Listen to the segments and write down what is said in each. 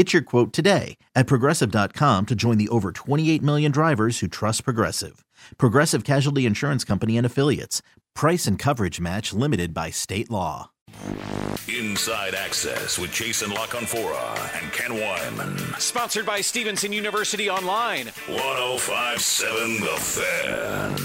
Get your quote today at progressive.com to join the over 28 million drivers who trust Progressive. Progressive Casualty Insurance Company and Affiliates. Price and coverage match limited by state law. Inside Access with Jason La Canfora and Ken Wyman. Sponsored by Stevenson University Online. 1057 The Fan.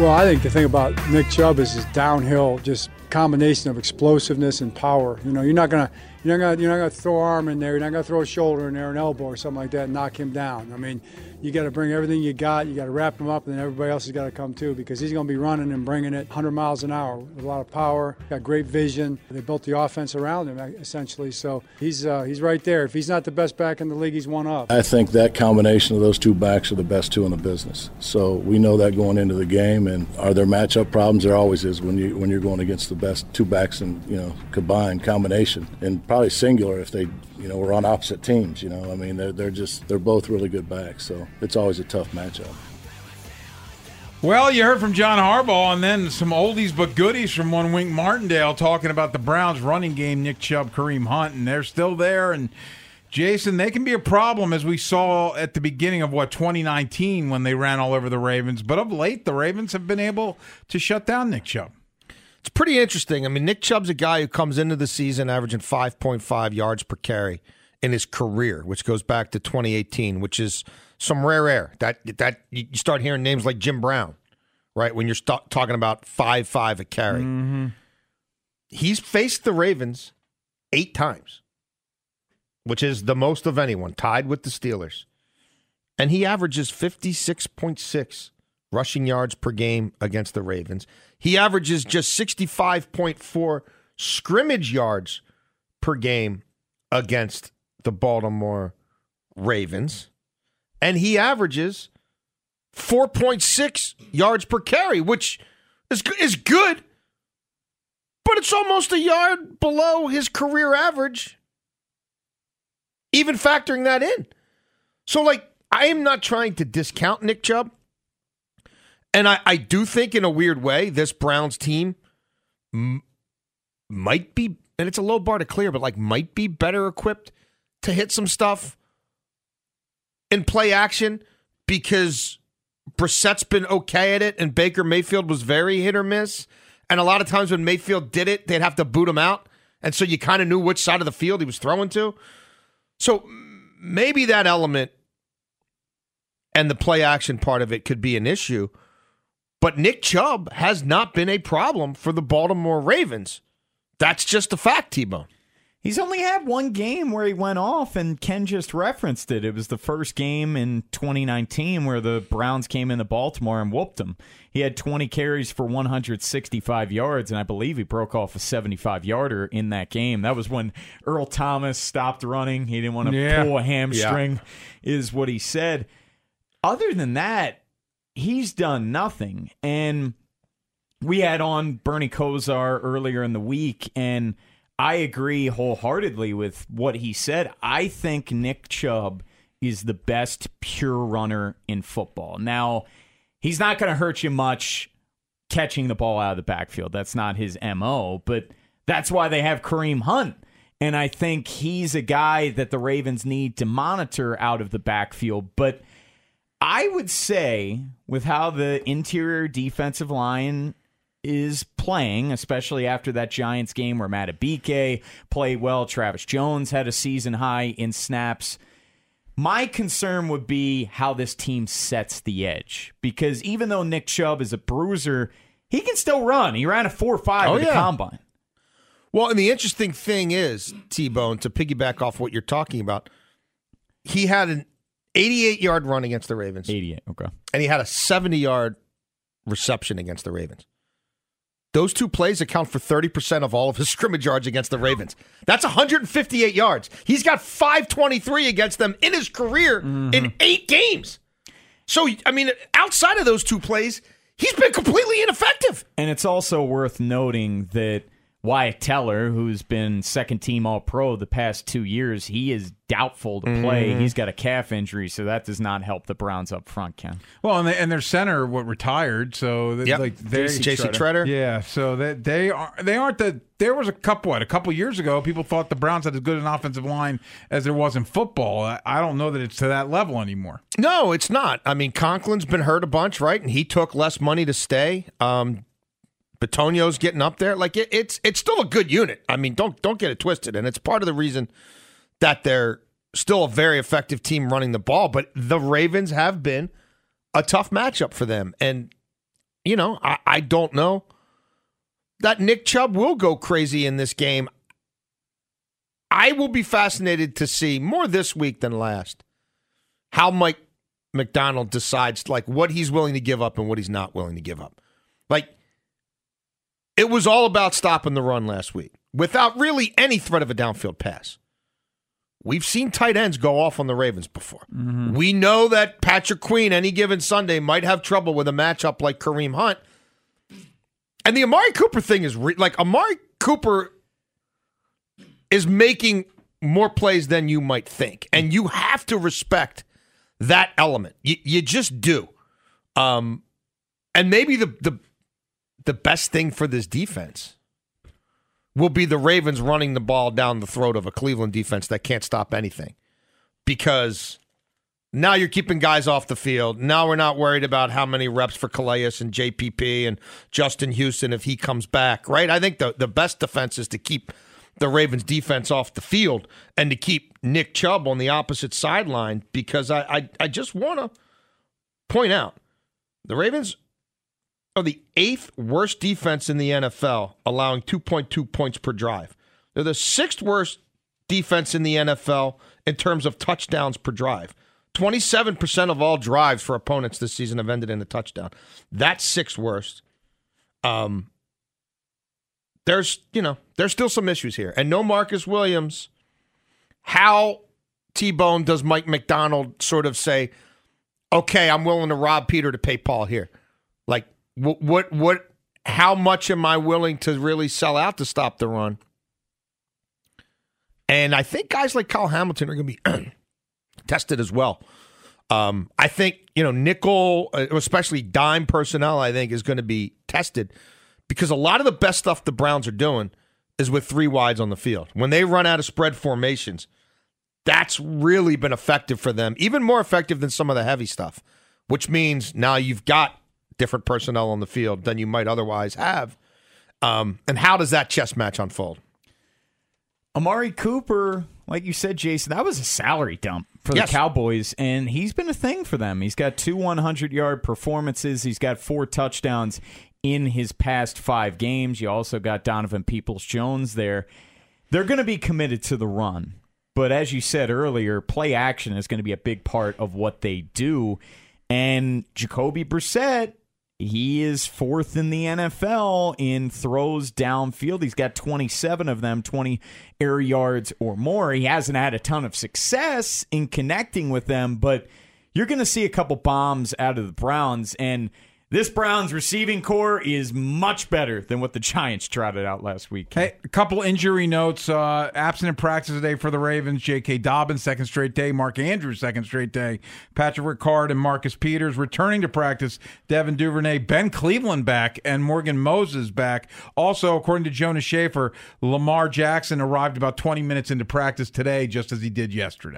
Well, I think the thing about Nick Chubb is his downhill, just combination of explosiveness and power. You know, you're not gonna you're not gonna you're not gonna throw arm in there, you're not gonna throw a shoulder in there, an elbow or something like that, and knock him down. I mean, you got to bring everything you got, you got to wrap him up, and then everybody else has got to come too because he's to be running and bringing it 100 miles an hour with a lot of power. Got great vision. They built the offense around him essentially, so he's uh, he's right there. If he's not the best back in the league, he's one up. I think that combination of those two backs are the best two in the business. So we know that going into the game. And are there matchup problems? There always is when you when you're going against the best two backs in you know combined combination and probably singular if they you know were on opposite teams. You know, I mean they're they're just they're both really good backs. So it's always a tough matchup. Well, you heard from John Harbaugh, and then some oldies but goodies from one Wink Martindale talking about the Browns' running game, Nick Chubb, Kareem Hunt, and they're still there. And Jason, they can be a problem as we saw at the beginning of what 2019 when they ran all over the Ravens. But of late, the Ravens have been able to shut down Nick Chubb. It's pretty interesting. I mean, Nick Chubb's a guy who comes into the season averaging 5.5 yards per carry in his career, which goes back to 2018, which is some rare air. That that you start hearing names like Jim Brown, right? When you're st- talking about five five a carry. Mm-hmm. He's faced the Ravens eight times, which is the most of anyone, tied with the Steelers, and he averages 56.6 rushing yards per game against the Ravens. He averages just 65.4 scrimmage yards per game against the Baltimore Ravens. And he averages 4.6 yards per carry, which is, is good, but it's almost a yard below his career average, even factoring that in. So, like, I am not trying to discount Nick Chubb. And I, I do think, in a weird way, this Browns team m- might be, and it's a low bar to clear, but like might be better equipped to hit some stuff in play action because Brissett's been okay at it and Baker Mayfield was very hit or miss. And a lot of times when Mayfield did it, they'd have to boot him out. And so you kind of knew which side of the field he was throwing to. So maybe that element and the play action part of it could be an issue. But Nick Chubb has not been a problem for the Baltimore Ravens. That's just a fact, T Bone. He's only had one game where he went off, and Ken just referenced it. It was the first game in 2019 where the Browns came into Baltimore and whooped him. He had 20 carries for 165 yards, and I believe he broke off a 75 yarder in that game. That was when Earl Thomas stopped running. He didn't want to Yeah. pull a hamstring, is what he said. Other than that, he's done nothing. And we had on Bernie Kosar earlier in the week, and I agree wholeheartedly with what he said. I think Nick Chubb is the best pure runner in football. Now, he's not going to hurt you much catching the ball out of the backfield. That's not his MO, but that's why they have Kareem Hunt. And I think he's a guy that the Ravens need to monitor out of the backfield. But I would say, with how the interior defensive line is playing, especially after that Giants game where Madubuike played well, Travis Jones had a season high in snaps. My concern would be how this team sets the edge because even though Nick Chubb is a bruiser, he can still run. He ran a four five Oh, at the yeah. combine. Well, and the interesting thing is, T Bone, to piggyback off what you're talking about, he had an 88 yard run against the Ravens. 88, okay. And he had a 70 yard reception against the Ravens. Those two plays account for 30% of all of his scrimmage yards against the Ravens. That's 158 yards. He's got 523 against them in his career in mm-hmm. eight games. So, I mean, outside of those two plays, he's been completely ineffective. And it's also worth noting that Wyatt Teller, who's been second team All Pro the past two years, he is doubtful to play. Mhm. He's got a calf injury, so that does not help the Browns up front, Ken. Well, and, they, and their center what retired, so they, Yep. like they Jason JC Tretter. Yeah, so they they are they aren't the. There was a couple what a couple years ago, people thought the Browns had as good an offensive line as there was in football. I, I don't know that it's to that level anymore. No, it's not. I mean, Conklin's been hurt a bunch, right? And he took less money to stay. Um, Bitonio's getting up there. Like it, it's it's still a good unit. I mean, don't don't get it twisted. And it's part of the reason that they're still a very effective team running the ball. But the Ravens have been a tough matchup for them. And you know, I, I don't know that Nick Chubb will go crazy in this game. I will be fascinated to see more this week than last how Mike Macdonald decides like what he's willing to give up and what he's not willing to give up. Like it was all about stopping the run last week without really any threat of a downfield pass. We've seen tight ends go off on the Ravens before. We know that Patrick Queen any given Sunday might have trouble with a matchup like Kareem Hunt. And the Amari Cooper thing is re- like Amari Cooper is making more plays than you might think. And you have to respect that element. You, you just do. Um, and maybe the, the the best thing for this defense will be the Ravens running the ball down the throat of a Cleveland defense that can't stop anything. Because now you're keeping guys off the field. Now we're not worried about how many reps for Calais and JPP and Justin Houston if he comes back, right? I think the, the best defense is to keep the Ravens defense off the field and to keep Nick Chubb on the opposite sideline because I, I, I just want to point out the Ravens are the eighth worst defense in the NFL, allowing 2.2 points per drive. They're the sixth worst defense in the NFL in terms of touchdowns per drive. 27% of all drives for opponents this season have ended in a touchdown. That's sixth worst. Um, there's, you know, there's still some issues here. And no Marcus Williams. How T Bone does Mike Macdonald sort of say, okay, I'm willing to rob Peter to pay Paul here? Like, what, what, what, how much am I willing to really sell out to stop the run? And I think guys like Kyle Hamilton are going to be tested as well. Um, I think, you know, nickel, uh, especially dime personnel, I think is going to be tested because a lot of the best stuff the Browns are doing is with three wides on the field. When they run out of spread formations, that's really been effective for them, even more effective than some of the heavy stuff, which means now you've got different personnel on the field than you might otherwise have. Um, and how does that chess match unfold? Amari Cooper, like you said, Jason, that was a salary dump for Yes. the Cowboys, and he's been a thing for them. He's got two 100 yard performances, he's got four touchdowns in his past five games. You also got Donovan Peoples Jones there. They're going to be committed to the run. But as you said earlier, play action is going to be a big part of what they do. And Jacoby Brissett, he is fourth in the NFL in throws downfield. He's got 27 of them, 20 air yards or more. He hasn't had a ton of success in connecting with them, but you're going to see a couple bombs out of the Browns. And this Browns receiving core is much better than what the Giants trotted out last week. Hey, a couple injury notes. Uh, absent in practice today for the Ravens. J.K. Dobbins, second straight day. Mark Andrews, second straight day. Patrick Ricard and Marcus Peters returning to practice. Devin Duvernay, Ben Cleveland back, and Morgan Moses back. Also, according to Jonas Shaffer, Lamar Jackson arrived about 20 minutes into practice today, just as he did yesterday.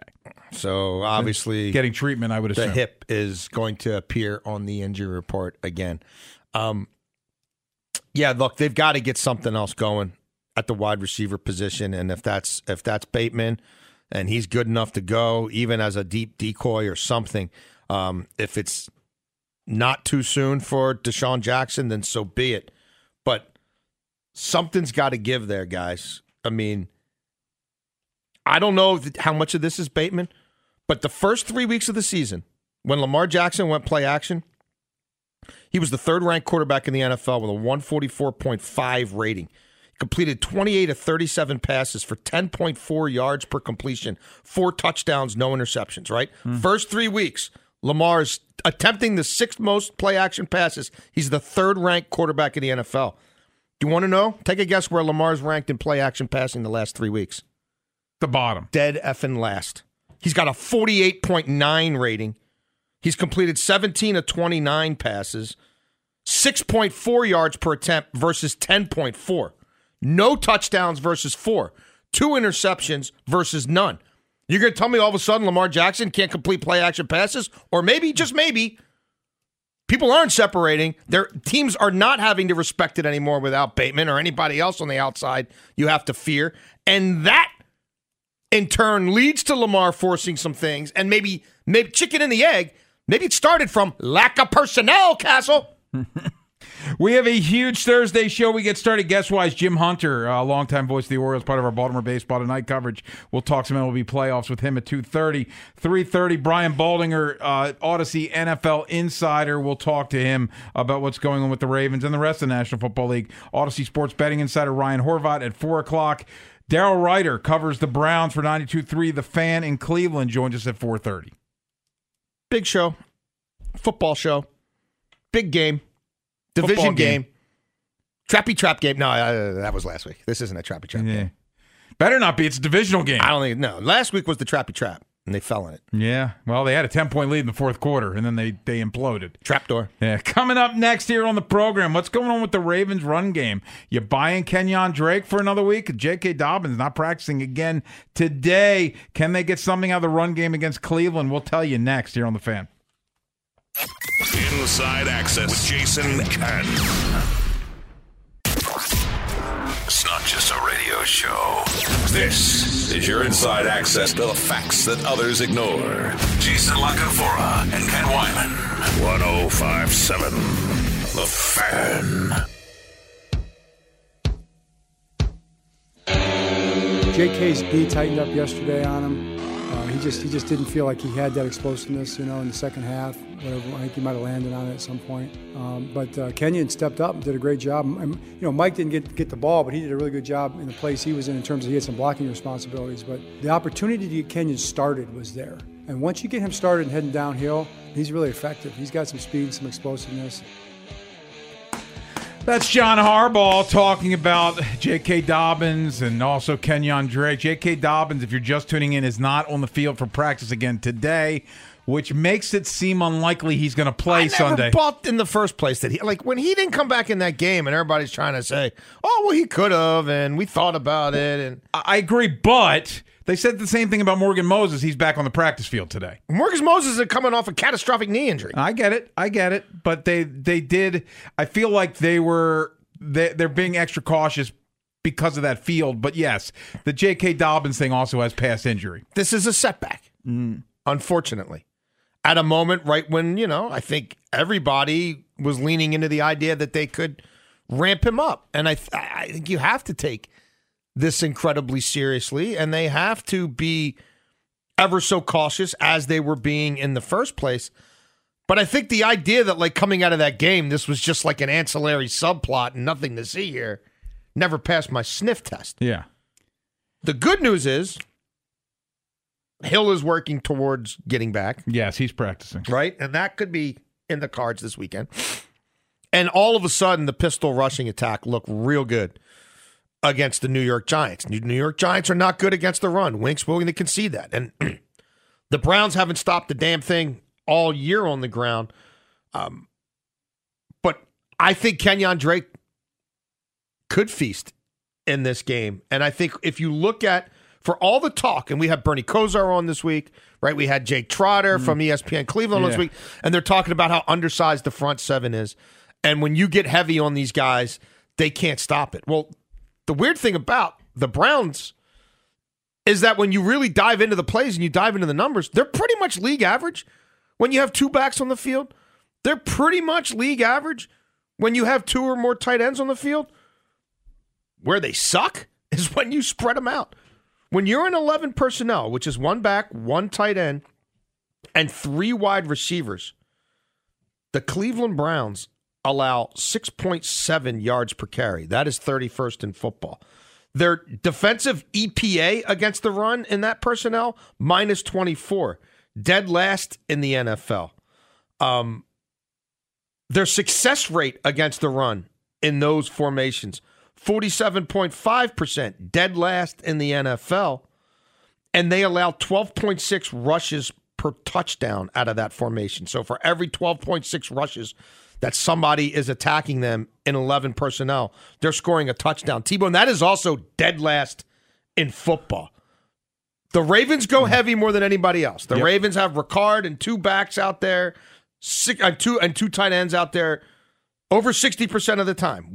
So obviously, Getting treatment, I would assume the hip is going to appear on the injury report again. Um, yeah, look, they've got to get something else going at the wide receiver position, and if that's if that's Bateman, and he's good enough to go, even as a deep decoy or something. Um, if it's not too soon for DeSean Jackson, then so be it. But something's got to give there, guys. I mean, I don't know how much of this is Bateman, but the first three weeks of the season, when Lamar Jackson went play action, he was the third ranked quarterback in the NFL with a 144.5 rating. He completed 28 of 37 passes for 10.4 yards per completion, four touchdowns, no interceptions, right? Hmm. First three weeks, Lamar's attempting the sixth most play action passes. He's the third ranked quarterback in the NFL. Do you want to know? Take a guess where Lamar's ranked in play action passing the last three weeks. The bottom. Dead effing last. He's got a 48.9 rating. He's completed 17 of 29 passes, 6.4 yards per attempt versus 10.4. No touchdowns versus four. Two interceptions versus none. You're going to tell me all of a sudden Lamar Jackson can't complete play action passes? Or maybe, just maybe, people aren't separating. Their teams are not having to respect it anymore without Bateman or anybody else on the outside you have to fear. And that in turn leads to Lamar forcing some things and maybe maybe chicken and the egg. Maybe it started from lack of personnel, Castle. We have a huge Thursday show. We get started guest wise. Jim Hunter, a longtime voice of the Orioles, part of our Baltimore baseball tonight coverage. We'll talk some MLB playoffs with him at 2.30. 3.30, Brian Baldinger, uh, Audacy NFL Insider. We'll talk to him about what's going on with the Ravens and the rest of the National Football League. Audacy Sports Betting Insider Ryan Horvat at 4 o'clock. Daryl Ruiter covers the Browns for 92.3. The Fan in Cleveland joins us at 4.30. Big show, football show, big game, division game. game. trappy trap game. No, uh, that was last week. This isn't a trappy trap Yeah. game. Better not be. It's a divisional game. I don't think no. Last week was the trappy trap, and they fell in it. Yeah, well, they had a ten point lead in the fourth quarter, and then they they imploded. Trapdoor. Yeah, coming up next here on the program, what's going on with the Ravens run game? You buying Kenyon Drake for another week? J.K. Dobbins not practicing again today. Can they get something out of the run game against Cleveland? We'll tell you next here on the fan. Inside Access with Jason Cannon. It's not just a radio show. This is your inside access to the facts that others ignore. Jason La Canfora and Ken Wyman. 1057. The Fan. JK's knee tightened up yesterday on him. Uh, he just he just didn't feel like he had that explosiveness, you know, in the second half. Whatever, I think he might have landed on it at some point. Um, but uh, Kenyon stepped up and did a great job. And, you know, Mike didn't get get the ball, but he did a really good job in the place he was in in terms of he had some blocking responsibilities. But the opportunity to get Kenyon started was there. And once you get him started and heading downhill, he's really effective. He's got some speed, and some explosiveness. That's John Harbaugh talking about J.K. Dobbins and also Kenyon Drake. J.K. Dobbins, if you're just tuning in, is not on the field for practice again today, which makes it seem unlikely he's going to play I Sunday. bought in the first place that he like when he didn't come back in that game, and everybody's trying to say, "Oh, well, he could have," and we thought about it, and I agree, but they said the same thing about Morgan Moses. He's back on the practice field today. Morgan Moses is coming off a catastrophic knee injury. I get it. I get it. But they they did. I feel like they were they, they're being extra cautious because of that field. But yes, the J.K. Dobbins thing also has past injury. This is a setback, mm. unfortunately. At a moment right when, you know, I think everybody was leaning into the idea that they could ramp him up. And I, th- I think you have to take this incredibly seriously, and they have to be ever so cautious as they were being in the first place. But I think the idea that, like, coming out of that game, this was just like an ancillary subplot and nothing to see here never passed my sniff test. Yeah. The good news is Hill is working towards getting back, Yes, he's practicing. right? And that could be in the cards this weekend. And all of a sudden, the pistol rushing attack looked real good against the New York Giants. New York Giants are not good against the run. Wink's willing to concede that. And the Browns haven't stopped the damn thing all year on the ground. Um, but I think Kenyon Drake could feast in this game. And I think if you look at for all the talk, and we have Bernie Kosar on this week, right? We had Jake Trotter mm. from E ESPN Cleveland this week, and they're talking about how undersized the front seven is. And when you get heavy on these guys, they can't stop it. Well, the weird thing about the Browns is that when you really dive into the plays and you dive into the numbers, they're pretty much league average. When you have two backs on the field, they're pretty much league average. When you have two or more tight ends on the field, where they suck is when you spread them out. When you're in 11 personnel, which is one back, one tight end, and three wide receivers, the Cleveland Browns allow 6.7 yards per carry. That is 31st in football. Their defensive EPA against the run in that personnel, minus 24. Dead last in the NFL. Um, their success rate against the run in those formations, 47.5%, dead last in the NFL. And they allow 12.6 rushes per touchdown out of that formation. So for every 12.6 rushes that somebody is attacking them in 11 personnel, they're scoring a touchdown. T-Bone, that is also dead last in football. The Ravens go mm-hmm. heavy more than anybody else. The Yep. Ravens have Ricard and two backs out there, six, and two and two tight ends out there, over sixty percent of the time,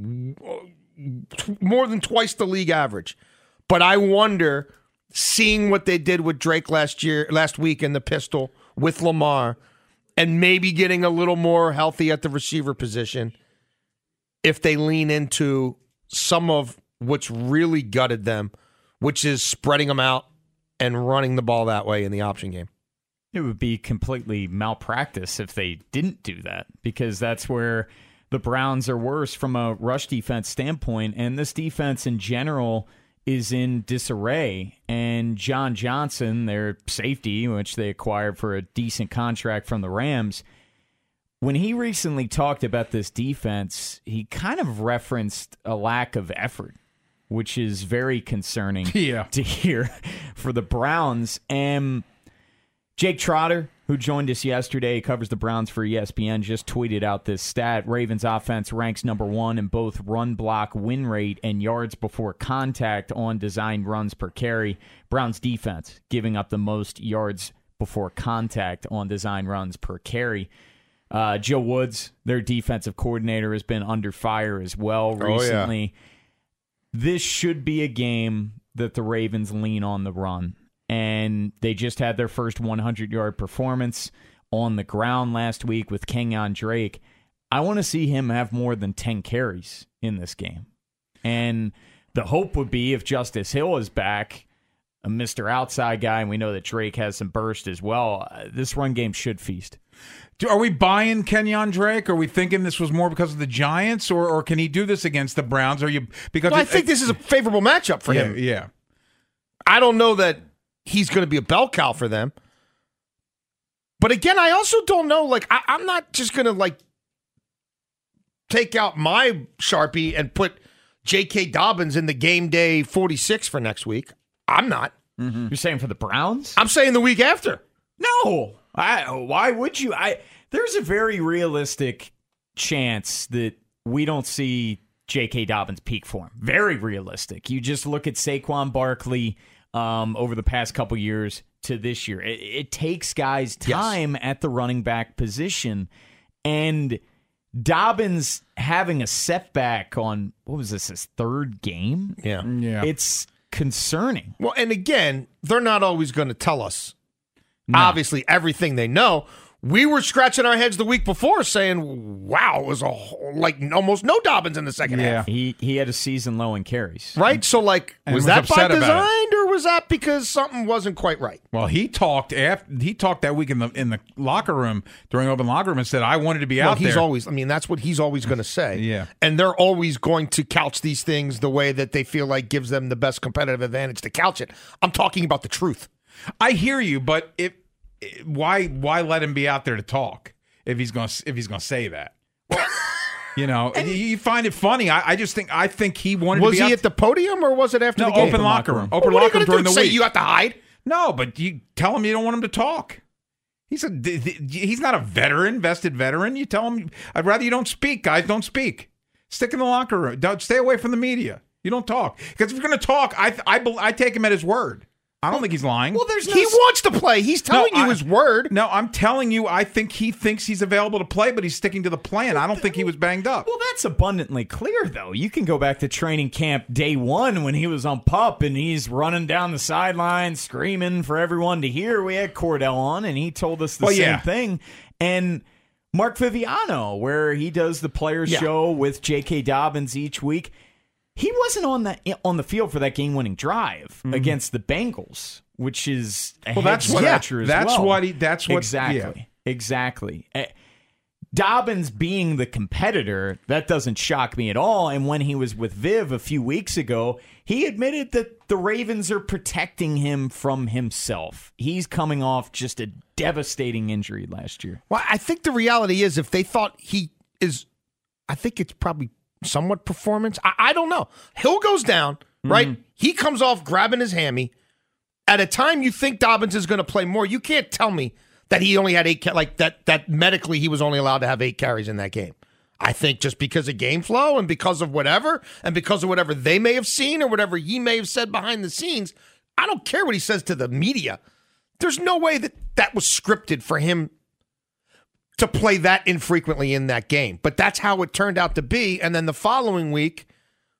T- more than twice the league average. But I wonder, seeing what they did with Drake last year, last week in the pistol with Lamar, and maybe getting a little more healthy at the receiver position, if they lean into some of what's really gutted them, which is spreading them out and running the ball that way in the option game. It would be completely malpractice if they didn't do that because that's where the Browns are worse from a rush defense standpoint. And this defense in general is in disarray. And John Johnson, their safety, which they acquired for a decent contract from the Rams, when he recently talked about this defense, he kind of referenced a lack of effort, which is very concerning Yeah. to hear for the Browns. And Jake Trotter, who joined us yesterday, covers the Browns for ESPN, just tweeted out this stat. Ravens offense ranks number one in both run block win rate and yards before contact on designed runs per carry. Browns defense giving up the most yards before contact on design runs per carry. Uh, Joe Woods, their defensive coordinator, has been under fire as well Oh, yeah. recently. This should be a game that the Ravens lean on the run. And they just had their first 100 yard performance on the ground last week with Kenyon Drake. I want to see him have more than 10 carries in this game. And the hope would be if Justice Hill is back, a Mr. Outside guy, and we know that Drake has some burst as well, uh, this run game should feast. Are we buying Kenyon Drake? Are we thinking this was more because of the Giants, or or can he do this against the Browns? Are you because Well, I it- think this is a favorable matchup for yeah, him. Yeah, I don't know that he's going to be a bell cow for them. But again, I also don't know. Like, I, I'm not just going to like take out my sharpie and put J.K. Dobbins in the game day 46 for next week. I'm not. Mm-hmm. You're saying for the Browns? I'm saying the week after. No. I, why would you? I there's a very realistic chance that we don't see J.K. Dobbins peak form. Very realistic. You just look at Saquon Barkley um, over the past couple years to this year. It, it takes guys time at the running back position, and Dobbins having a setback on what was this his third game? Yeah. yeah. It's concerning. Well, and again, they're not always going to tell us obviously everything they know. We were scratching our heads the week before saying, wow, it was a whole, like almost no Dobbins in the second Yeah. half. He he had a season low in carries. Right? So, like, And was was that by upset design or was that because something wasn't quite right? Well, he talked after he talked that week in the in the locker room during open locker room and said, "I wanted to be out. Well, out he's there." always, I mean, that's what he's always going to say. Yeah. And they're always going to couch these things the way that they feel like gives them the best competitive advantage to couch it. I'm talking about the truth. I hear you, but if why why let him be out there to talk if he's going if he's going to say that? you know, you find it funny. I, I just think I think he wanted Was he at the podium or was it after no the game? open locker room. Open you locker room during do? the Say week. you have to hide? No, but you tell him you don't want him to talk. He's a he's not a veteran, vested veteran. You tell him I'd rather you don't speak, guys. Don't speak. Stick in the locker room. Don't stay away from the media. You don't talk because if you're going to talk, I I I take him at his word. I don't think he's lying. Well, there's no he wants to play. He's telling No, you I- his word. No, I'm telling you, I think he thinks he's available to play, but he's sticking to the plan. I don't think he was banged up. Well, that's abundantly clear, though. You can go back to training camp day one when he was on pup and he's running down the sideline screaming for everyone to hear. We had Cordell on and he told us the Well, same yeah. thing. And Mark Viviano, where he does the player Yeah. show with J.K. Dobbins each week, he wasn't on that on the field for that game-winning drive against the Bengals, which is a Mm-hmm. Well, that's what- scratcher as that's well. what he- that's what- exactly exactly. Eh, Dobbins being the competitor, that doesn't shock me at all. And when he was with Viv a few weeks ago, he admitted that the Ravens are protecting him from himself. He's coming off just a devastating injury last year. Well, I think the reality is if they thought he is, I think it's probably somewhat performance. I, I don't know. Hill goes down, right? Mm-hmm. He comes off grabbing his hammy. At a time you think Dobbins is going to play more, you can't tell me that he only had eight, like that, that medically he was only allowed to have eight carries in that game. I think just because of game flow and because of whatever, and because of whatever they may have seen or whatever he may have said behind the scenes, I don't care what he says to the media. There's no way that that was scripted for him to play that infrequently in that game. But that's how it turned out to be. And then the following week,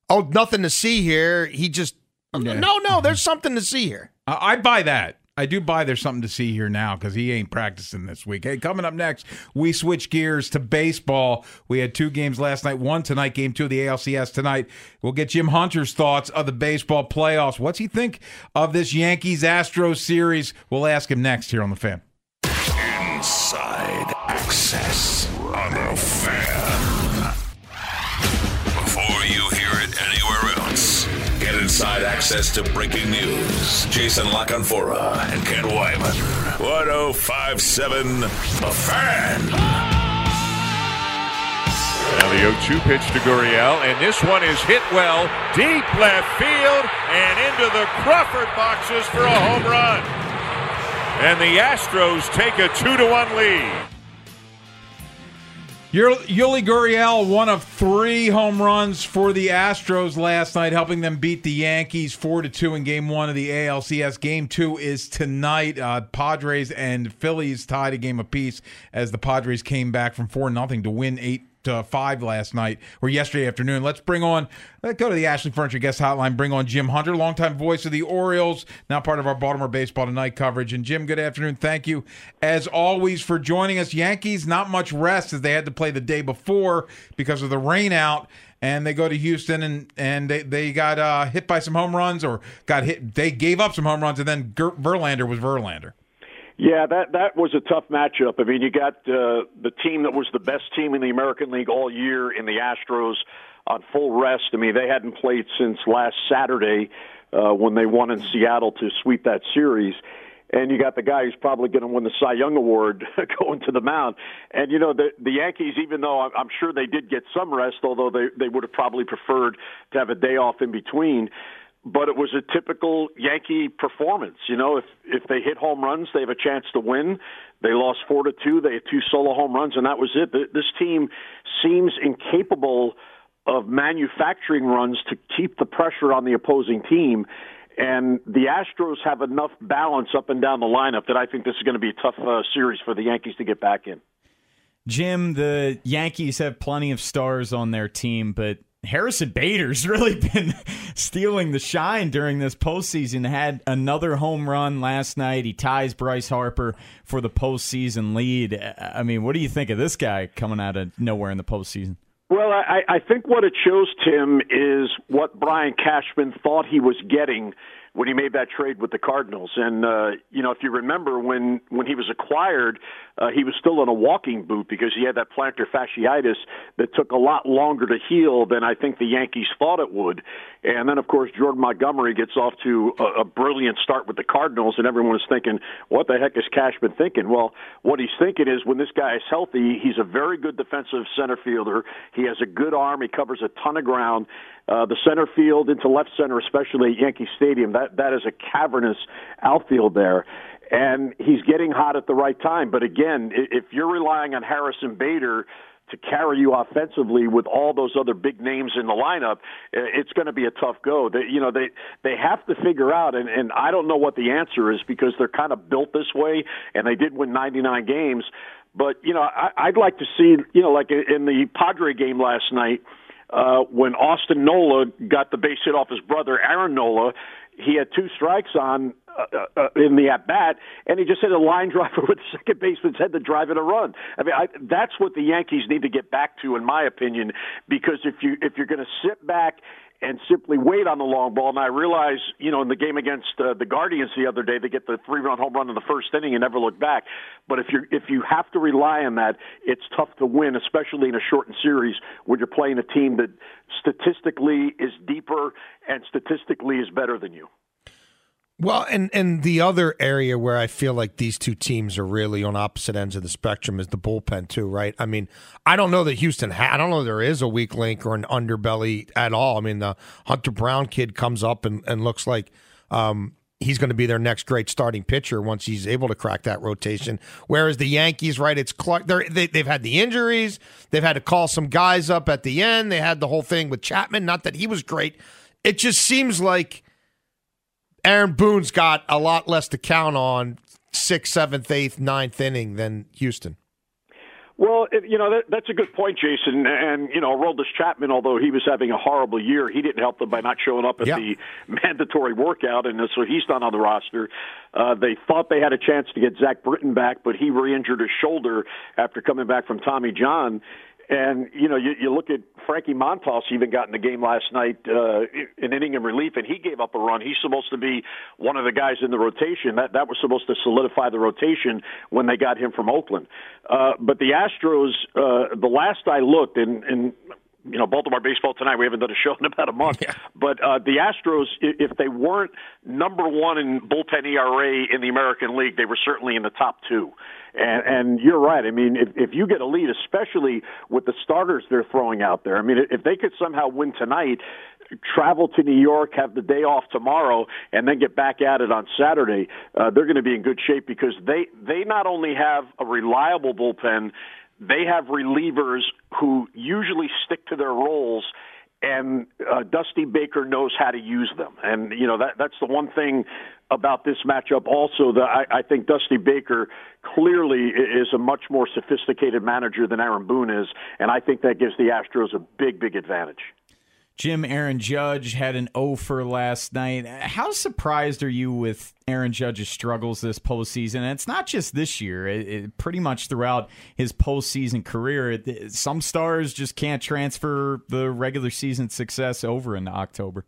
oh, nothing to see here. He just, no, no, there's something to see here. I I buy that. I do buy there's something to see here now because he ain't practicing this week. Hey, coming up next, we switch gears to baseball. We had two games last night, one tonight, game two of the ALCS tonight. We'll get Jim Hunter's thoughts of the baseball playoffs. What's he think of this Yankees Astros series? We'll ask him next here on the fan. Inside access on the fan. Before you hear it anywhere else, get inside access to breaking news. Jason La Canfora and Ken Wyman. 1057 The Fan. Now the 0-2 pitch to Gurriel, and this one is hit well, deep left field, and into the Crawford boxes for a home run. And the Astros take a two to one lead. Yul- Yuli Gurriel, one of three home runs for the Astros last night, helping them beat the Yankees four to two in Game One of the ALCS. Game Two is tonight. Uh, Padres and Phillies tied a game apiece as the Padres came back from four nothing to win eight to five last night or yesterday afternoon. Let's bring on. Let's go to the Ashley Furniture Guest Hotline. Bring on Jim Hunter, longtime voice of the Orioles, now part of our Baltimore Baseball Tonight coverage. And Jim, good afternoon. Thank you as always for joining us. Yankees not much rest as they had to play the day before because of the rain out. And they go to Houston and and they, they got uh, hit by some home runs or got hit. They gave up some home runs and then Ger- Verlander was Verlander. Yeah, that that was a tough matchup. I mean, you got uh, the team that was the best team in the American League all year in the Astros on full rest. I mean, they hadn't played since last Saturday uh, when they won in Seattle to sweep that series. And you got the guy who's probably going to win the Cy Young Award going to the mound. And you know the the Yankees, even though I'm, I'm sure they did get some rest, although they they would have probably preferred to have a day off in between but it was a typical Yankee performance. You know, if if they hit home runs, they have a chance to win. They lost four to two. They had two solo home runs, and that was it. This team seems incapable of manufacturing runs to keep the pressure on the opposing team. And the Astros have enough balance up and down the lineup that I think this is going to be a tough uh, series for the Yankees to get back in. Jim, the Yankees have plenty of stars on their team, but Harrison Bader's really been stealing the shine during this postseason. Had another home run last night. He ties Bryce Harper for the postseason lead. I mean, what do you think of this guy coming out of nowhere in the postseason? Well, I, I think what it shows, Tim, is what Brian Cashman thought he was getting when he made that trade with the Cardinals. And uh, you know, if you remember when when he was acquired, uh, he was still in a walking boot because he had that plantar fasciitis that took a lot longer to heal than I think the Yankees thought it would. And then, of course, Jordan Montgomery gets off to a, a brilliant start with the Cardinals, and everyone is thinking, "What the heck is Cashman thinking?" Well, what he's thinking is when this guy is healthy, he's a very good defensive center fielder. He has a good arm. He covers a ton of ground. Uh, the center field into left center, especially at Yankee Stadium, that that is a cavernous outfield there, and he's getting hot at the right time. But again, if you're relying on Harrison Bader to carry you offensively with all those other big names in the lineup, it's going to be a tough go. They, you know, they they have to figure out, and, and I don't know what the answer is because they're kind of built this way, and they did win 99 games. But you know, I, I'd like to see, you know, like in the Padre game last night uh, when Austin Nola got the base hit off his brother Aaron Nola, he had two strikes on uh, uh, in the at bat, and he just hit a line driver with second baseman's head to drive it a run. I mean, I, that's what the Yankees need to get back to, in my opinion, because if you if you're going to sit back and simply wait on the long ball. And I realize, you know, in the game against uh, the Guardians the other day, they get the three-run home run in the first inning and never look back. But if you if you have to rely on that, it's tough to win, especially in a shortened series when you're playing a team that statistically is deeper and statistically is better than you. Well, and and the other area where I feel like these two teams are really on opposite ends of the spectrum is the bullpen too, right? I mean, I don't know that Houston. Ha- I don't know there is a weak link or an underbelly at all. I mean, the Hunter Brown kid comes up and, and looks like um, he's going to be their next great starting pitcher once he's able to crack that rotation. Whereas the Yankees, right? It's Clark. They, they've had the injuries. They've had to call some guys up at the end. They had the whole thing with Chapman. Not that he was great. It just seems like Aaron Boone's got a lot less to count on sixth, seventh, eighth, ninth inning than Houston. Well, you know that, that's a good point, Jason. And you know, Aroldis Chapman, although he was having a horrible year, he didn't help them by not showing up at yeah. the mandatory workout, and so he's not on the roster. Uh, they thought they had a chance to get Zach Britton back, but he re-injured his shoulder after coming back from Tommy John. And you know, you, you look at Frankie Montas even got in the game last night uh, in inning in relief, and he gave up a run. He's supposed to be one of the guys in the rotation. That that was supposed to solidify the rotation when they got him from Oakland. Uh, but the Astros, uh, the last I looked, and, and you know, Baltimore baseball tonight. We haven't done a show in about a month. Yeah. But uh, the Astros, if they weren't number one in bullpen ERA in the American League, they were certainly in the top two. And, and you're right. I mean, if, if you get a lead, especially with the starters they're throwing out there, I mean, if they could somehow win tonight, travel to New York, have the day off tomorrow, and then get back at it on Saturday, uh, they're going to be in good shape because they they not only have a reliable bullpen, they have relievers who usually stick to their roles and uh, Dusty Baker knows how to use them. And you know that that's the one thing about this matchup. Also, that I, I think Dusty Baker clearly is a much more sophisticated manager than Aaron Boone is, and I think that gives the Astros a big, big advantage. Jim Aaron Judge had an O for last night. How surprised are you with Aaron Judge's struggles this postseason? And it's not just this year; it, it, pretty much throughout his postseason career. It, some stars just can't transfer the regular season success over into October.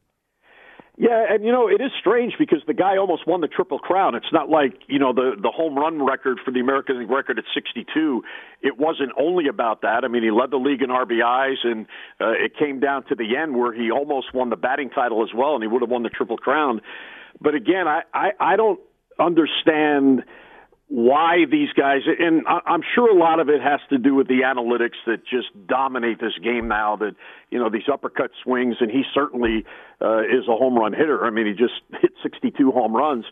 Yeah, and you know it is strange because the guy almost won the triple crown. It's not like you know the the home run record for the American League record at 62. It wasn't only about that. I mean, he led the league in RBIs, and uh, it came down to the end where he almost won the batting title as well, and he would have won the triple crown. But again, I I, I don't understand why these guys, and I'm sure a lot of it has to do with the analytics that just dominate this game now. That you know these uppercut swings, and he certainly uh, is a home run hitter. I mean, he just hit 62 home runs.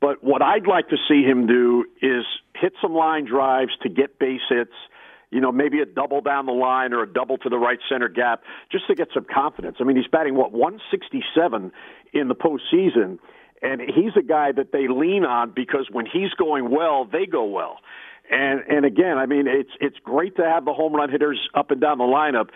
But what I'd like to see him do is hit some line drives to get base hits. You know, maybe a double down the line or a double to the right center gap, just to get some confidence. I mean, he's batting what 167 in the postseason and he's a guy that they lean on because when he's going well, they go well. And and again, I mean, it's it's great to have the home run hitters up and down the lineup,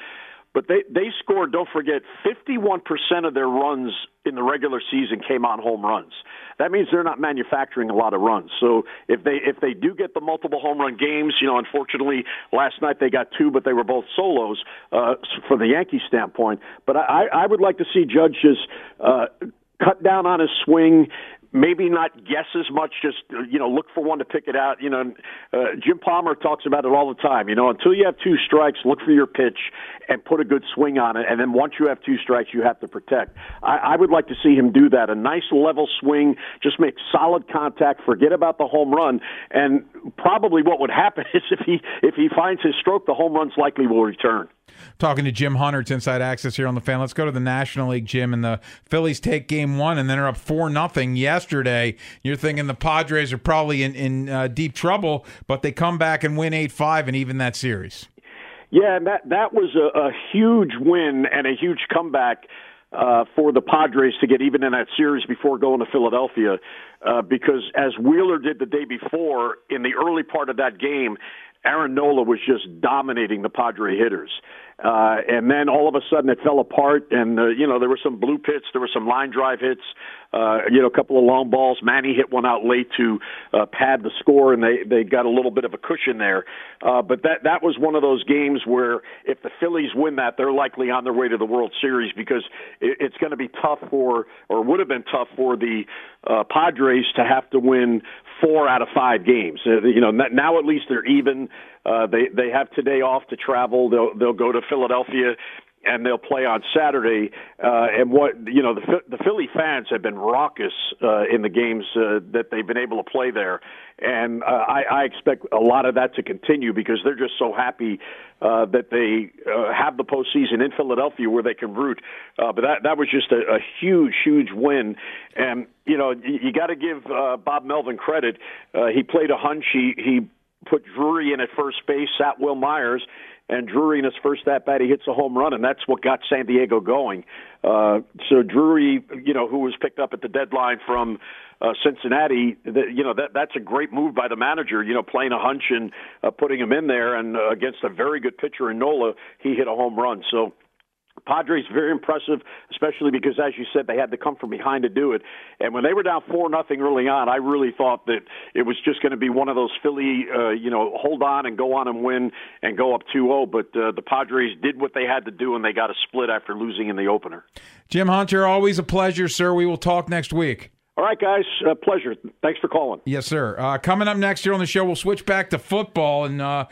but they they scored. Don't forget, 51 percent of their runs in the regular season came on home runs. That means they're not manufacturing a lot of runs. So if they if they do get the multiple home run games, you know, unfortunately last night they got two, but they were both solos uh, from the Yankee standpoint. But I I would like to see Judge's uh, cut down on his swing, maybe not guess as much, just you know look for one to pick it out. You know, uh, Jim Palmer talks about it all the time. You know, until you have two strikes, look for your pitch and put a good swing on it. And then once you have two strikes, you have to protect. I, I would like to see him do that. A nice level swing, just make solid contact. Forget about the home run. And probably what would happen is if he if he finds his stroke, the home runs likely will return. Talking to Jim Hunter, it's Inside Access here on the fan. Let's go to the National League, Jim. And the Phillies take game one and then are up 4 nothing yesterday. You're thinking the Padres are probably in, in uh, deep trouble, but they come back and win 8 5 and even that series. Yeah, and that that was a, a huge win and a huge comeback uh, for the Padres to get even in that series before going to Philadelphia, uh, because as Wheeler did the day before, in the early part of that game, Aaron Nola was just dominating the Padre hitters. Uh, and then all of a sudden it fell apart, and uh, you know there were some blue pits, there were some line drive hits, uh, you know a couple of long balls. Manny hit one out late to uh, pad the score, and they they got a little bit of a cushion there. Uh, but that that was one of those games where if the Phillies win that, they're likely on their way to the World Series because it, it's going to be tough for, or would have been tough for the uh, Padres to have to win four out of five games. Uh, you know now at least they're even. Uh, they they have today off to travel. They'll they'll go to Philadelphia and they'll play on Saturday. Uh, and what you know, the the Philly fans have been raucous uh, in the games uh, that they've been able to play there, and uh, I, I expect a lot of that to continue because they're just so happy uh, that they uh, have the postseason in Philadelphia where they can root. Uh, but that that was just a, a huge, huge win, and you know, you, you got to give uh, Bob Melvin credit. Uh, he played a hunch. He he put Drury in at first base, sat Wil Myers, and Drury in his first at bat he hits a home run, and that's what got San Diego going. Uh, so Drury, you know, who was picked up at the deadline from uh, Cincinnati, the, you know that that's a great move by the manager. You know, playing a hunch and uh, putting him in there, and uh, against a very good pitcher in Nola, he hit a home run. So Padres very impressive, especially because, as you said, they had to come from behind to do it. And when they were down four nothing early on, I really thought that it was just going to be one of those Philly, uh, you know, hold on and go on and win and go up 2-0. But uh, the Padres did what they had to do, and they got a split after losing in the opener. Jim Hunter, always a pleasure, sir. We will talk next week. All right, guys. Uh, pleasure. Thanks for calling. Yes, sir. Uh, coming up next year on the show, we'll switch back to football and. Uh,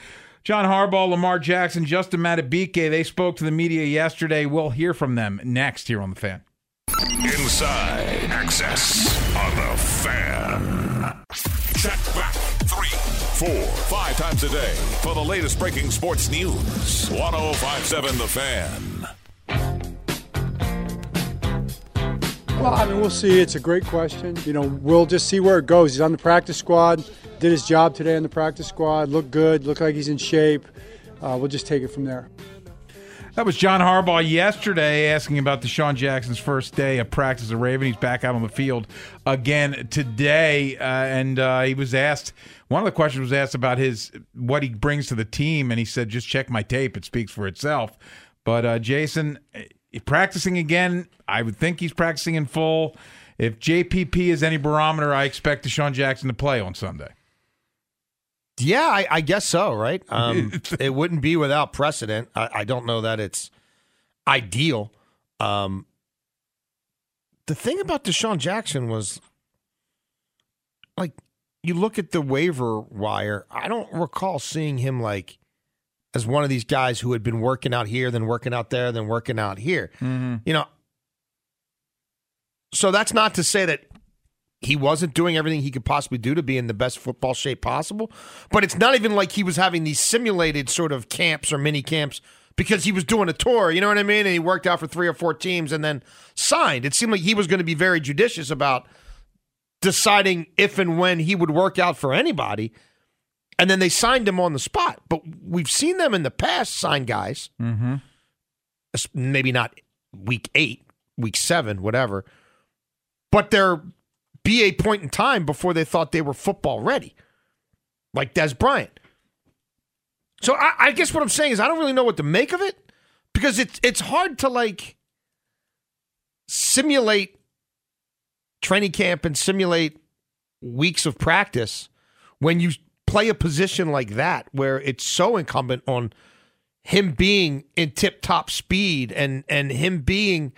John Harbaugh, Lamar Jackson, Justin Madubuike, they spoke to the media yesterday. We'll hear from them next here on The Fan. Inside Access on The Fan. Check back three, four, five times a day for the latest breaking sports news. 1057 The Fan. Well, I mean, we'll see. It's a great question. You know, we'll just see where it goes. He's on the practice squad did his job today in the practice squad. Looked good. Looked like he's in shape. Uh, we'll just take it from there. That was John Harbaugh yesterday asking about DeSean Jackson's first day of practice as a Raven. He's back out on the field again today, uh, and uh, he was asked. One of the questions was asked about his what he brings to the team, and he said, "Just check my tape; it speaks for itself." But uh, Jason, eh, practicing again, I would think he's practicing in full. If JPP is any barometer, I expect DeSean Jackson to play on Sunday. Yeah, I, I guess so, right? Um, it wouldn't be without precedent. I, I don't know that it's ideal. Um, the thing about DeSean Jackson was like you look at the waiver wire, I don't recall seeing him like as one of these guys who had been working out here, then working out there, then working out here. Mm-hmm. You know, so that's not to say that he wasn't doing everything he could possibly do to be in the best football shape possible. But it's not even like he was having these simulated sort of camps or mini camps because he was doing a tour, you know what I mean? And he worked out for three or four teams and then signed. It seemed like he was going to be very judicious about deciding if and when he would work out for anybody. And then they signed him on the spot. But we've seen them in the past sign guys, mm-hmm. maybe not week eight, week seven, whatever. But they're be a point in time before they thought they were football ready, like Dez Bryant. So I, I guess what I'm saying is I don't really know what to make of it because it's it's hard to like simulate training camp and simulate weeks of practice when you play a position like that where it's so incumbent on him being in tip top speed and and him being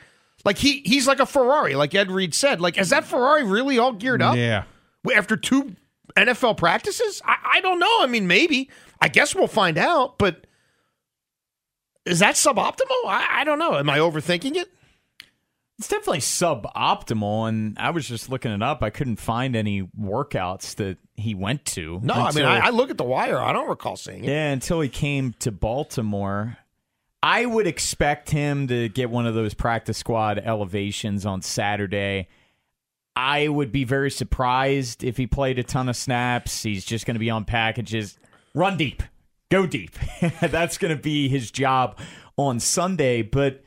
like he he's like a Ferrari, like Ed Reed said. Like, is that Ferrari really all geared up? Yeah. After two NFL practices? I, I don't know. I mean, maybe. I guess we'll find out, but is that suboptimal? I, I don't know. Am I overthinking it? It's definitely suboptimal, and I was just looking it up. I couldn't find any workouts that he went to. No, I mean, I, I look at the wire. I don't recall seeing it. Yeah, until he came to Baltimore. I would expect him to get one of those practice squad elevations on Saturday. I would be very surprised if he played a ton of snaps. He's just going to be on packages. Run deep. go deep. That's going to be his job on Sunday. But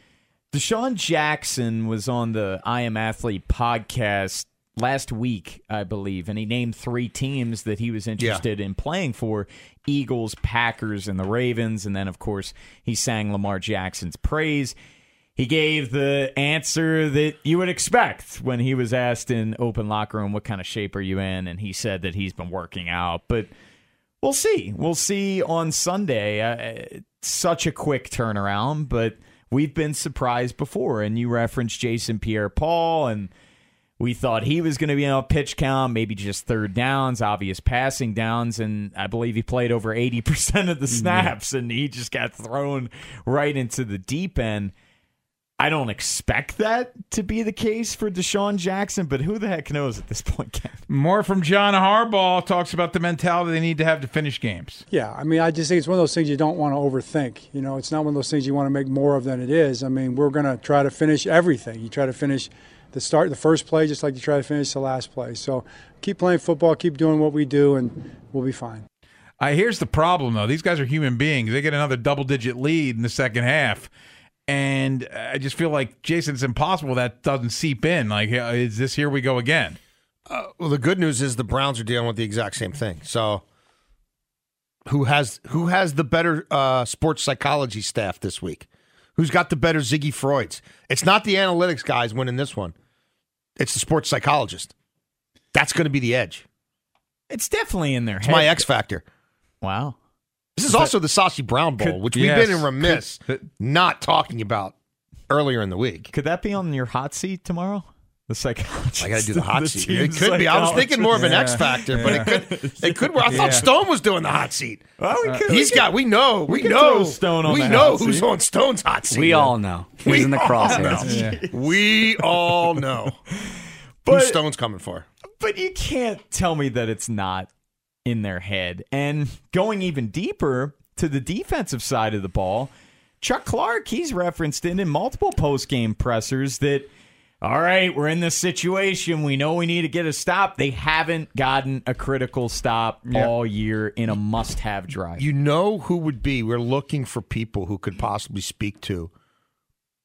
DeSean Jackson was on the I Am Athlete podcast last week, I believe, and he named three teams that he was interested in playing for Eagles, Packers, and the Ravens. And then, of course, he sang Lamar Jackson's praise. He gave the answer that you would expect when he was asked in open locker room, What kind of shape are you in? And he said that he's been working out. But we'll see. We'll see on Sunday. Uh, such a quick turnaround, but we've been surprised before. And you referenced Jason Pierre Paul and we thought he was going to be on a pitch count, maybe just third downs, obvious passing downs, and I believe he played over 80% of the mm, snaps, and he just got thrown right into the deep end. I don't expect that to be the case for DeSean Jackson, but who the heck knows at this point, Ken? More from John Harbaugh talks about the mentality they need to have to finish games. Yeah, I mean, I just think it's one of those things you don't want to overthink. You know, it's not one of those things you want to make more of than it is. I mean, we're going to try to finish everything. You try to finish the start, the first play, just like you try to finish the last play. So keep playing football, keep doing what we do, and we'll be fine. Uh, here's the problem, though. These guys are human beings. They get another double digit lead in the second half. And I just feel like, Jason, it's impossible that doesn't seep in. Like, uh, is this here we go again? Uh, well, the good news is the Browns are dealing with the exact same thing. So, who has who has the better uh, sports psychology staff this week? Who's got the better Ziggy Freuds? It's not the analytics guys winning this one. It's the sports psychologist. That's going to be the edge. It's definitely in there. It's my X factor. Wow. This is also the Sashi Brown Bowl, could- which we've been in remiss Could- not talking about earlier in the week. Could that be on your hot seat tomorrow? The psychologist. I got to do the hot seat. It could be. I was thinking more of an Yeah. X factor, but it could. It could. I Yeah. thought Stone was doing the hot seat. Well, we uh, could, He's got. We know. We, could know. throw Stone on we the know hot who's seat. on Stone's hot seat. We all know. We in the crosshairs. know. We all know But- who Stone's coming for. But you can't tell me that it's not in their head. And going even deeper to the defensive side of the ball, Chuck Clark, he's referenced it in multiple post game pressers that, all right, we're in this situation. We know we need to get a stop. They haven't gotten a critical stop Yeah. all year in a must have drive. You know who would be? We're looking for people who could possibly speak to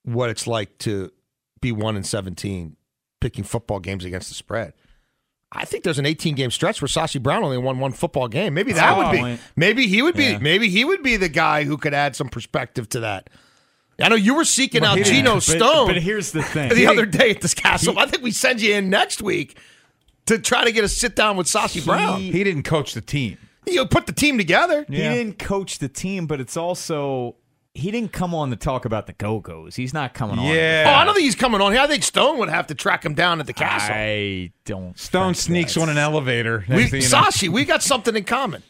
what it's like to be one in seventeen, picking football games against the spread. I think there's an 18 game stretch where Sashi Brown only won one football game. Maybe that Oh, would be. Maybe he would be. Yeah. Maybe he would be the guy who could add some perspective to that. I know you were seeking out But- Geno but- Stone But here's the thing. the other day at this castle. I think we send you in next week to try to get a sit down with Sashi Brown. He didn't coach the team. You put the team together. He didn't coach the team, but it's also he didn't come on to talk about the Go Go's. He's not coming on. Yeah. Oh, I don't think he's coming on here. I think Stone would have to track him down at the castle. I don't. Stone think sneaks that's- on an elevator. we, Next thing you know- Sashi, we got something in common.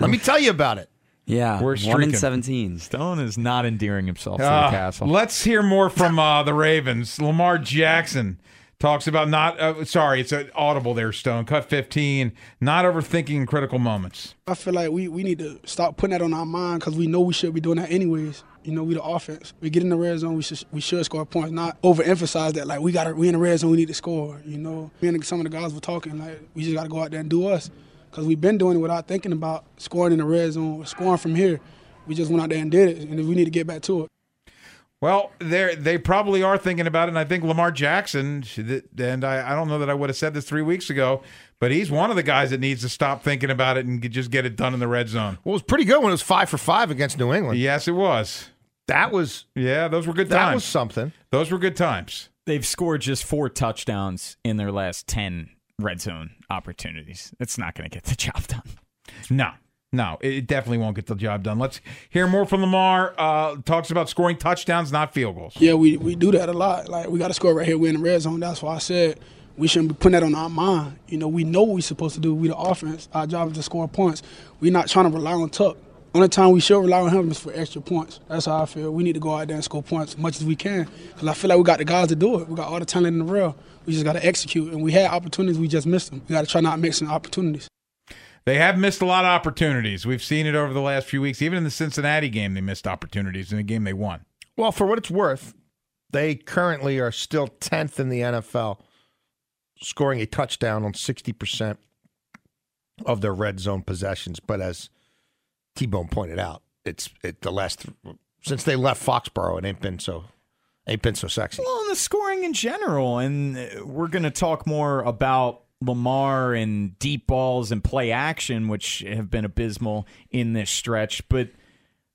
Let me tell you about it. Yeah, We're one in seventeen. Stone is not endearing himself to Uh, the castle. Let's hear more from uh, the Ravens. Lamar Jackson talks about not. Uh, sorry, it's an audible there. Stone cut fifteen. Not overthinking critical moments. I feel like we, we need to stop putting that on our mind because we know we should be doing that anyways. You know, we the offense. We get in the red zone, we should we should score points. Not overemphasize that like we got to we in the red zone, we need to score. You know, me and some of the guys were talking like we just got to go out there and do us because we've been doing it without thinking about scoring in the red zone or scoring from here. We just went out there and did it, and we need to get back to it. Well, they they probably are thinking about it, and I think Lamar Jackson, and I, I don't know that I would have said this three weeks ago, but he's one of the guys that needs to stop thinking about it and just get it done in the red zone. Well, it was pretty good when it was five for five against New England. Yes, it was. That was Yeah, those were good times. that times. was something. those were good times. They've scored just four touchdowns in their last ten red zone opportunities. It's not going to get the job done. No, no, it definitely won't get the job done. Let's hear more from Lamar. Uh, talks about scoring touchdowns, not field goals. Yeah, we, we do that a lot. Like we got to score right here. We're in the red zone. That's why I said we shouldn't be putting that on our mind. You know, we know what we're supposed to do. We the offense. Our job is to score points. We're not trying to rely on Tuck. Only time we should rely on him is for extra points. That's how I feel. We need to go out there and score points as much as we can. Because I feel like we got the guys to do it. We got all the talent in the world. We just got to execute. And we had opportunities. We just missed them. We got to try not missing opportunities. They have missed a lot of opportunities. We've seen it over the last few weeks. Even in the Cincinnati game, they missed opportunities in the game they won. Well, for what it's worth, they currently are still 10th in the NFL, scoring a touchdown on 60% of their red zone possessions. But as T Bone pointed out, it's it the last since they left Foxborough, it ain't been so ain't been so sexy. Well, and the scoring in general, and uh, we're going to talk more about Lamar and deep balls and play action, which have been abysmal in this stretch, but.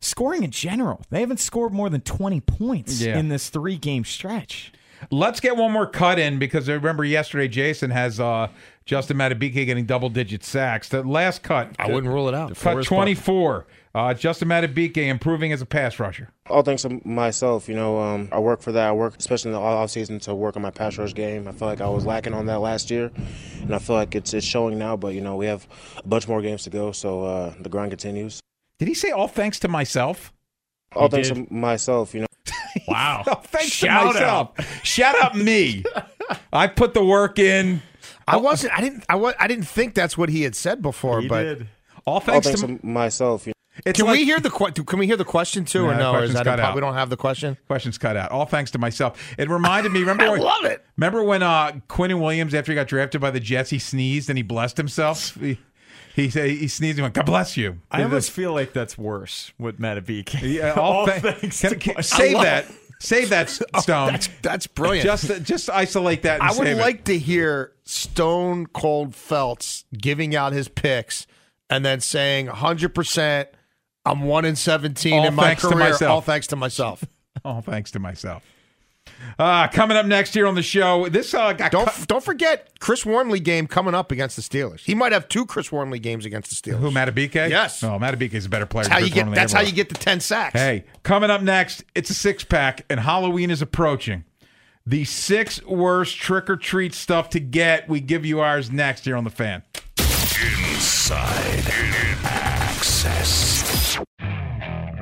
Scoring in general, they haven't scored more than 20 points Yeah. in this three game stretch. Let's get one more cut in because I remember yesterday Jason has uh, Justin Madubuike getting double digit sacks. The last cut, I wouldn't rule it out. cut Forrest Buck- 24. Uh, Justin Madubuike improving as a pass rusher. All thanks to myself, you know, um, I work for that. I work, especially in the off season, to work on my pass rush game. I feel like I was lacking on that last year, and I feel like it's it's showing now. But you know, we have a bunch more games to go, so uh, the grind continues. Did he say all thanks to myself? All thanks to myself, you know. Wow. All thanks Shout to myself. Shout out me. I put the work in. I wasn't. I didn't. I was. I didn't think that's what he had said before. He but did. All All thanks, thanks to, to myself, you know. It's can like- we hear the que- Can we hear the question too, No, or no? Or is that cut a, out. we don't have the question? Questions cut out. All thanks to myself. It reminded me. Remember? I when, love it. Remember when uh, Quinn Williams, after he got drafted by the Jets, he sneezed and he blessed himself. He he, said he sneezed and went, "God bless you." I almost feel like that's worse with Madubuike. Yeah, all, All thank- thanks can- to can- my- save I love- that. Save that, Stone. That's that's brilliant. just just isolate that. And I would save it. like to hear Stone Cold Felts giving out his picks and then saying 100. percent I'm one in 17 All in my thanks to career. myself. All thanks to myself. All thanks to myself. Uh, coming up next here on the show, this uh, got Don't cut- don't forget Chris Wormley game coming up against the Steelers. He might have two Chris Wormley games against the Steelers. who Madubuike? Yes. Oh, Madubuike is a better player. That's how you get. Wormley That's how was. you get the 10 sacks. Hey, coming up next, it's a six pack, and Halloween is approaching. The six worst trick or treat stuff to get. We give you ours next here on the fan. Inside Access.